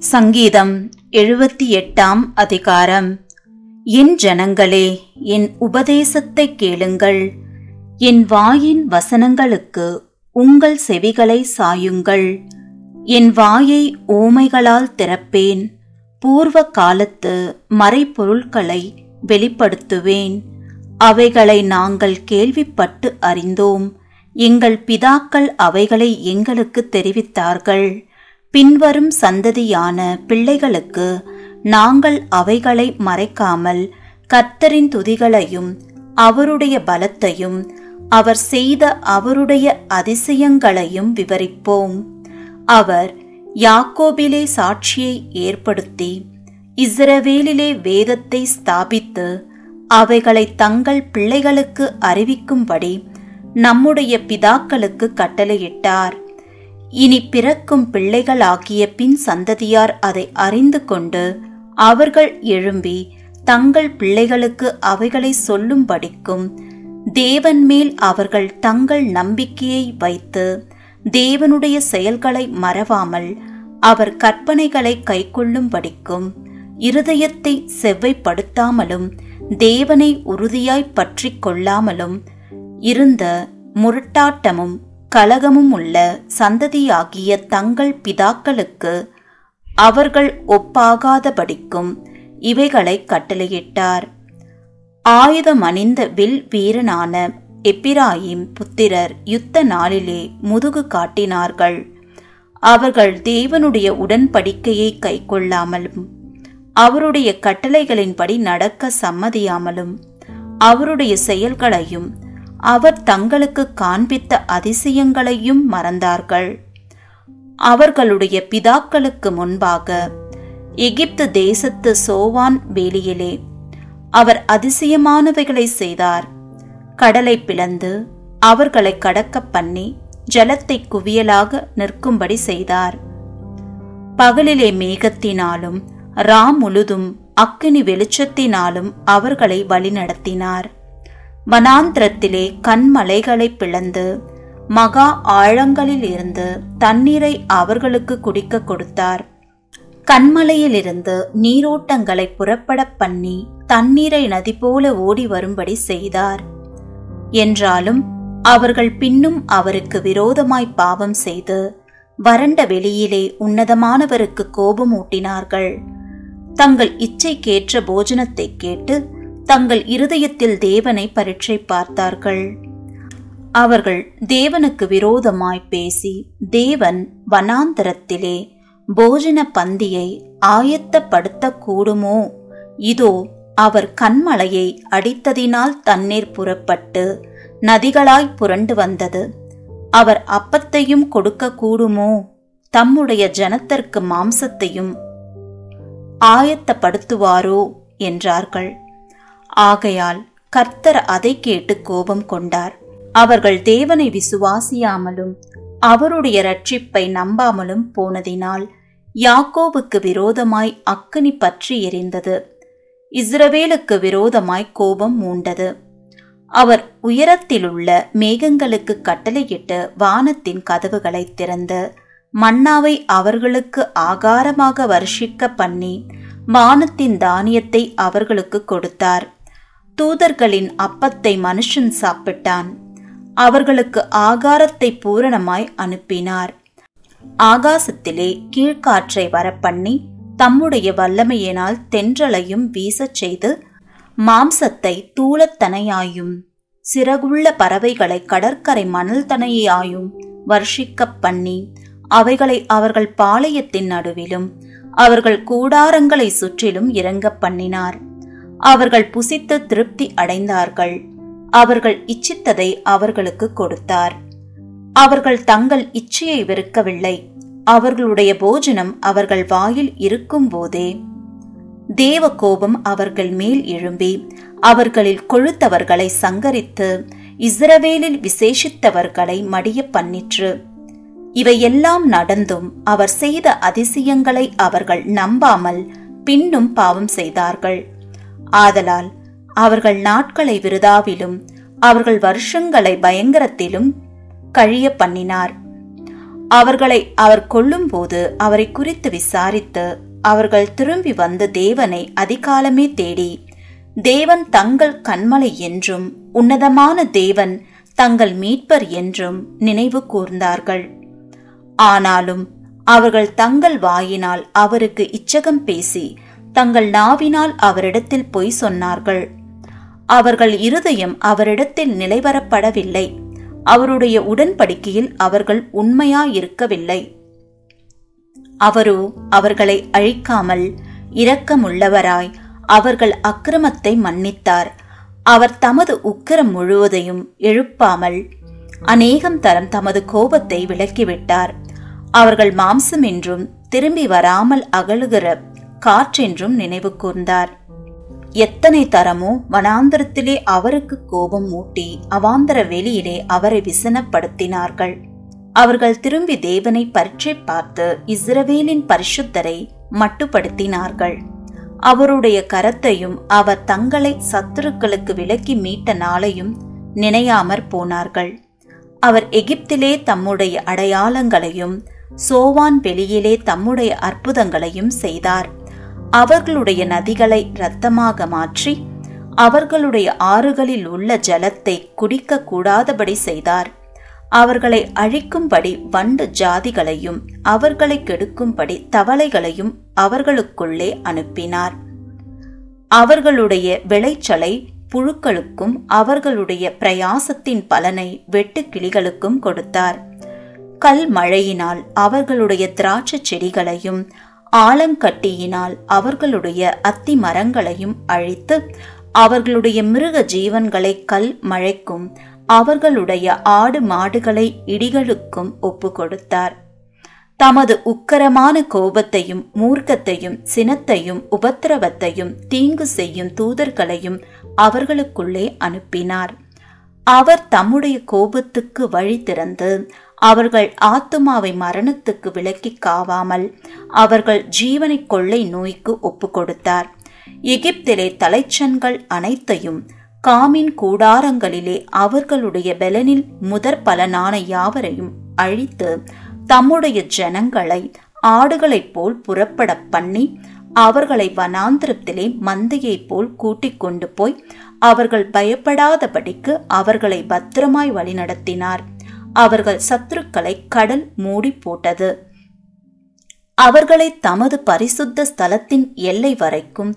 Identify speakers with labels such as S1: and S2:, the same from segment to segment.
S1: சங்கீதம் எழுபத்தி எட்டாம் அதிகாரம். என் ஜனங்களே என் உபதேசத்தை கேளுங்கள். என் வாயின் வசனங்களுக்கு உங்கள் செவிகளை சாயுங்கள். என் வாயை ஓமைகளால் திறப்பேன். பூர்வ காலத்து மறைபொருட்களை வெளிப்படுத்துவேன். அவைகளை நாங்கள் கேள்விப்பட்டு அறிந்தோம். எங்கள் பிதாக்கள் அவைகளை எங்களுக்கு தெரிவித்தார்கள். பின்வரும் சந்ததியான பிள்ளைகளுக்கு நாங்கள் அவைகளை மறைக்காமல் கர்த்தரின் துதிகளையும் அவருடைய பலத்தையும் அவர் செய்த அவருடைய அதிசயங்களையும் விவரிப்போம். அவர் யாக்கோபிலே சாட்சியை ஏற்படுத்தி இஸ்ரவேலிலே வேதத்தை ஸ்தாபித்து அவைகளை தங்கள் பிள்ளைகளுக்கு அறிவிக்கும்படி நம்முடைய பிதாக்களுக்கு கட்டளையிட்டார். இனி பிறக்கும் பிள்ளைகளாகிய பின் சந்ததியார் அதை அறிந்து கொண்டு அவர்கள் எழும்பி தங்கள் பிள்ளைகளுக்கு அவைகளை சொல்லும்படிக்கும் தேவன் மேல் அவர்கள் தங்கள் நம்பிக்கையை வைத்து தேவனுடைய செயல்களை மறவாமல் அவர் கற்பனைகளை கைக்கொள்ளும்படிக்கும் இருதயத்தை செவ்வைப்படுத்தாமலும் தேவனை உறுதியாய் பற்றி கொள்ளாமலும் இருந்த முரட்டாட்டமும் கலகமும் உள்ள சந்ததியாகிய தங்கள் பிதாக்களுக்கு அவர்கள் ஒப்பாகாதபடிக்கும் இவைகளை கட்டளையிட்டார். ஆயுதம் அணிந்த வில் வீரனான எப்பிராயிம் புத்திரர் யுத்த நாளிலே முதுகு காட்டினார்கள். அவர்கள் தேவனுடைய உடன்படிக்கையை கைக்கொள்ளாமலும் அவருடைய கட்டளைகளின்படி நடக்க சம்மதியாமலும் அவருடைய செயல்களையும் அவர் தங்களுக்கு காண்பித்த அதிசயங்களையும் மறந்தார்கள். அவர்களுடைய பிதாக்களுக்கு முன்பாக எகிப்து தேசத்து சோவான் வேலியிலே அவர் அதிசயமானவைகளை செய்தார். கடலை பிளந்து அவர்களை கடக்க பண்ணி ஜலத்தை குவியலாக நிற்கும்படி செய்தார். பகலிலே மேகத்தினாலும் ரா முழுதும் அக்கினி வெளிச்சத்தினாலும் அவர்களை வழிநடத்தினார். வனாந்திரத்திலே கண்மலைகளை பிளந்து மகா ஆழங்களில் இருந்து தண்ணீரை அவர்களுக்கு குடிக்க கொடுத்தார். கண்மலையிலிருந்து நீரோட்டங்களை புறப்பட பண்ணி தண்ணீரை நதி போல ஓடி வரும்படி செய்தார். என்றாலும் அவர்கள் பின்னும் அவருக்கு விரோதமாய் பாவம் செய்து வறண்ட வெளியிலே உன்னதமானவருக்கு கோபமூட்டினார்கள். தங்கள் இச்சைக்கேற்ற போஜனத்தை கேட்டு தங்கள் இருதயத்தில் தேவனை பரீட்சை பார்த்தார்கள். அவர்கள் தேவனுக்கு விரோதமாய் பேசி தேவன் வனாந்தரத்திலே போஜன பந்தியை ஆயத்தப்படுத்த கூடுமோ இதோ அவர் கண்மலையை அடித்ததினால் தண்ணீர் புறப்பட்டு நதிகளாய் புரண்டு வந்தது. அவர் அப்பத்தையும் கொடுக்க கூடுமோ தம்முடைய ஜனத்திற்கு மாம்சத்தையும் ஆயத்தப்படுத்துவாரோ? என்றார்கள். ஆகையால் கர்த்தர் அதை கேட்டு கோபம் கொண்டார். அவர்கள் தேவனை விசுவாசியாமலும் அவருடைய ரட்சிப்பை நம்பாமலும் போனதினால் யாக்கோபுக்கு விரோதமாய் அக்கினி பற்றி எரிந்தது. இஸ்ரவேலுக்கு விரோதமாய் கோபம் மூண்டது. அவர் உயரத்திலுள்ள மேகங்களுக்கு கட்டளையிட்டு வானத்தின் கதவுகளை திறந்து மன்னாவை அவர்களுக்கு ஆகாரமாக வருஷிக்க பண்ணி வானத்தின் தானியத்தை அவர்களுக்கு கொடுத்தார். தூதர்களின் அப்பத்தை மனுஷன் சாப்பிட்டான். அவர்களுக்கு ஆகாரத்தை பூரணமாய் அனுப்பினார். ஆகாசத்திலே கீழ்காற்றை வரப்பண்ணி தம்முடைய வல்லமையினால் தென்றலையும் வீசச் செய்து மாம்சத்தை தூளத்தனையாயும் சிறகுள்ள பறவைகளை கடற்கரை மணல் தனையாயும் வர்ஷிக்கப் பண்ணி அவைகளை அவர்கள் பாளையத்தின் நடுவிலும் அவர்கள் கூடாரங்களை சுற்றிலும் இறங்க பண்ணினார். அவர்கள் புசித்து திருப்தி அடைந்தார்கள். அவர்கள் இச்சித்ததை அவர்களுக்கு கொடுத்தார். அவர்கள் தங்கள் இச்சையை வெறுக்கவில்லை. அவர்களுடைய போஜனம் அவர்கள் வாயில் இருக்கும் போதே. தேவ கோபம் அவர்கள் மேல் எழும்பி அவர்களில் கொழுத்தவர்களை சங்கரித்து இஸ்ரவேலில் விசேஷித்தவர்களை மடிய பண்ணிற்று. இவையெல்லாம் நடந்தும் அவர் செய்த அதிசயங்களை அவர்கள் நம்பாமல் பின்னும் பாவம் செய்தார்கள். ஆதலால் அவர்கள் நாட்களை விருதாவிலும் அவர்கள் வருஷங்களை பயங்கரத்திலும் கழிய பண்ணினார். அவர்களை அவர் கொல்லும்போது அவரை குறித்து விசாரித்து அவர்கள் திரும்பி வந்து தேவனை அதிகாலமே தேடி தேவன் தங்கள் கண்மலை என்றும் உன்னதமான தேவன் தங்கள் மீட்பர் என்றும் நினைவு கூர்ந்தார்கள். ஆனாலும் அவர்கள் தங்கள் வாயினால் அவருக்கு இச்சகம் பேசி தங்கள் நாவினால் அவரிடத்தில் பொய் சொன்னார்கள். அவர்கள் இருதயம் அவரிடத்தில் நிலைவரப்படவில்லை அவருடைய உடன்படிக்கையில் அவர்கள் உண்மையாயிருக்கவில்லை. அவரோ அவர்களை அழிக்காமல் இரக்கமுள்ளவராய் அவர்கள் அக்கிரமத்தை மன்னித்தார். அவர் தமது உக்கிரம் முழுவதையும் எழுப்பாமல் அநேகம் தரம் தமது கோபத்தை விலக்கிவிட்டார். அவர்கள் மாம்சம் என்றும் திரும்பி வராமல் அகழுகிற காற்றென்றும் நினைவு கூர்ந்தார். எத்தனை தரமோ வனாந்தரத்திலே அவருக்கு கோபம் மூட்டி அவாந்தர வெளியிலே அவரை விசனப்படுத்தினார்கள். அவர்கள் திரும்பி தேவனை பரீட்சை பார்த்து இஸ்ரவேலின் பரிசுத்தரை மட்டுப்படுத்தினார்கள். அவருடைய கரத்தையும் அவர் தங்களை சத்துருக்களுக்கு விலக்கி மீட்ட நாளையும் நினையாமற் போனார்கள். அவர் எகிப்திலே தம்முடைய அடையாளங்களையும் சோவான் வெளியிலே தம்முடைய அற்புதங்களையும் செய்தார். அவர்களுடைய நதிகளை இரத்தமாக மாற்றி அவர்களுடைய ஆறுகளில் உள்ள ஜலத்தை குடிக்க கூடாதபடி செய்தார். அவர்களை அழிக்கும்படி வண்டு ஜாதிகளையும் அவர்களை கெடுக்கும்படி தவளைகளையும் அவர்களுக்குள்ளே அனுப்பினார். அவர்களுடைய விளைச்சலை புழுக்களுக்கும் அவர்களுடைய பிரயாசத்தின் பலனை வெட்டுக்கிளிகளுக்கும் கொடுத்தார். கல் மழையினால் அவர்களுடைய திராட்சை செடிகளையும் ஆலங்கட்டியினால் அவர்களுடைய அத்தி மரங்களையும் அழித்து அவர்களுடைய மிருக ஜீவன்களை கல் மழைக்கும் அவர்களுடைய ஆடு மாடுகளை இடிகளுக்கும் ஒப்பு கொடுத்தார் தமது உக்கரமான கோபத்தையும் மூர்க்கத்தையும் சினத்தையும் உபத்திரவத்தையும் தீங்கு செய்யும் தூதர்களையும் அவர்களுக்குள்ளே அனுப்பினார். அவர் தம்முடைய கோபத்துக்கு வழி திறந்து அவர்கள் ஆத்துமாவை மரணத்துக்கு விலக்கி காவாமல் அவர்கள் ஜீவனை கொள்ளை நோய்க்கு ஒப்பு கொடுத்தார் எகிப்திலே தலைச்சன்கள் அனைத்தையும் காமின் கூடாரங்களிலே அவர்களுடைய பலனில் முதற் பலனான யாவரையும் அழித்து தம்முடைய ஜனங்களை ஆடுகளைப் போல் புறப்பட பண்ணி அவர்களை வனாந்திரத்திலே மந்தையைப் போல் கூட்டிக் கொண்டு போய் அவர்கள் பயப்படாதபடிக்கு அவர்களை பத்திரமாய் வழிநடத்தினார். அவர்கள் சத்துருக்களை கடல் மூடி போட்டது. அவர்களை தமது பரிசுத்த ஸ்தலத்தின் எல்லை வரைக்கும்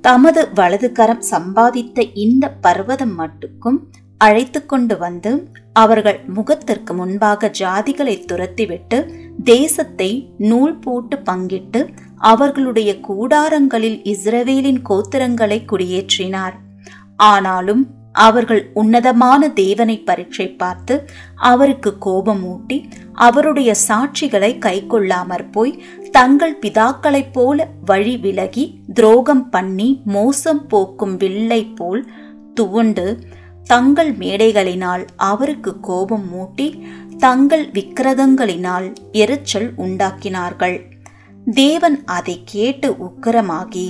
S1: தமது வலதுகரம் சம்பாதித்த இந்த பர்வதம் மட்டுக்கும் அழைத்து கொண்டு வந்து அவர்கள் முகத்திற்கு முன்பாக ஜாதிகளை துரத்திவிட்டு தேசத்தை நூல் போட்டு பங்கிட்டு அவர்களுடைய கூடாரங்களில் இஸ்ரவேலின் கோத்திரங்களை குடியேற்றினார். ஆனாலும் அவர்கள் உன்னதமான தேவனை பரீட்சை பார்த்து அவருக்கு கோபம் ஊட்டி அவருடைய சாட்சிகளை கைக்கொள்ளாமற் போய் தங்கள் பிதாக்களைப் போல வழி விலகி துரோகம் பண்ணி மோசம் போக்கும் வில்லை போல் துவண்டு தங்கள் மேடைகளினால் அவருக்கு கோபம் மூட்டி தங்கள் விக்கிரகங்களினால் எரிச்சல் உண்டாக்கினார்கள். தேவன் அதை கேட்டு உக்கிரமாகி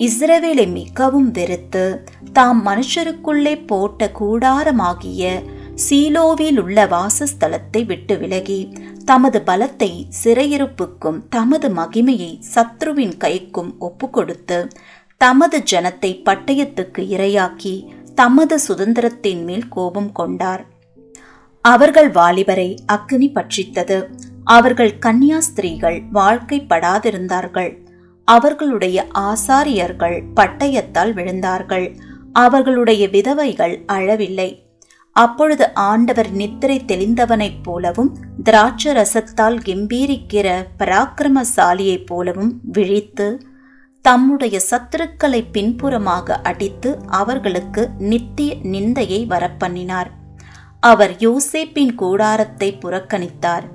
S1: இஸ்ரவேலை மிகவும் வெறுத்து தாம் மனுஷருக்குள்ளே போட்ட கூடாரமாகிய சீலோவில் உள்ள வாசஸ்தலத்தை விட்டு விலகி தமது பலத்தை சிறையிருப்புக்கும் தமது மகிமையை சத்ருவின் கைக்கும் ஒப்புக்கொடுத்து தமது ஜனத்தை பட்டயத்துக்கு இரையாக்கி தமது சுதந்திரத்தின் மேல் கோபம் கொண்டார். அவர்கள் வாலிபரை அக்னி பட்சித்தது. அவர்கள் கன்னியாஸ்திரீகள் வாழ்க்கைப்படாதிருந்தார்கள். அவர்களுடைய ஆசாரியர்கள் பட்டயத்தால் விழுந்தார்கள். அவர்களுடைய விதவைகள் அழவில்லை. அப்பொழுது ஆண்டவர் நித்திரை தெளிந்தவனைப் போலவும் திராட்ச ரசத்தால் கெம்பீரிக்கிற பராக்கிரமசாலியைப் போலவும் விழித்து தம்முடைய சத்துருக்களை பின்புறமாக அடித்து அவர்களுக்கு நித்திய நிந்தையை வரப்பண்ணினார். அவர் யோசேப்பின் கூடாரத்தை புறக்கணித்தார்.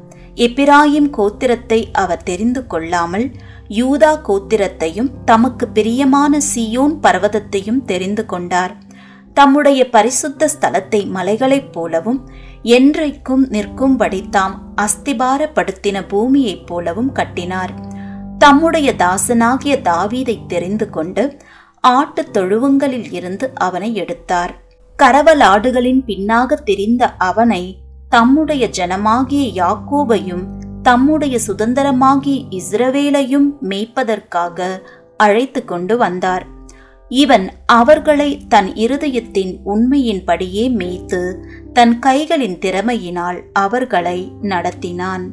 S1: எப்பிராயிம் கோத்திரத்தை அவர் தெரிந்து கொள்ளாமல் யூதா கோத்திரத்தையும் தமக்கு பிரியமான சியோன் பர்வதத்தையும் தெரிந்து கொண்டார். தம்முடைய பரிசுத்த ஸ்தலத்தை மலைகளைப் போலவும் என்றைக்கும் நிற்கும்படி தாம் அஸ்திபாரப்படுத்தின பூமியைப் போலவும் கட்டினார். தம்முடைய தாசனாகிய தாவீதை தெரிந்து கொண்டு ஆட்டுத் தொழுவங்களில் இருந்து அவனை எடுத்தார். கரவலாடுகளின் பின்னாக தெரிந்த அவனை தம்முடைய ஜனமாகிய யாக்கோபையும் தம்முடைய சுதந்திரமாகி இஸ்ரவேலையும் மேய்ப்பதற்காக அழைத்து கொண்டு வந்தார். இவன் அவர்களை தன் இருதயத்தின் உண்மையின்படியே மேய்த்து தன் கைகளின் திறமையினால் அவர்களை நடத்தினான்.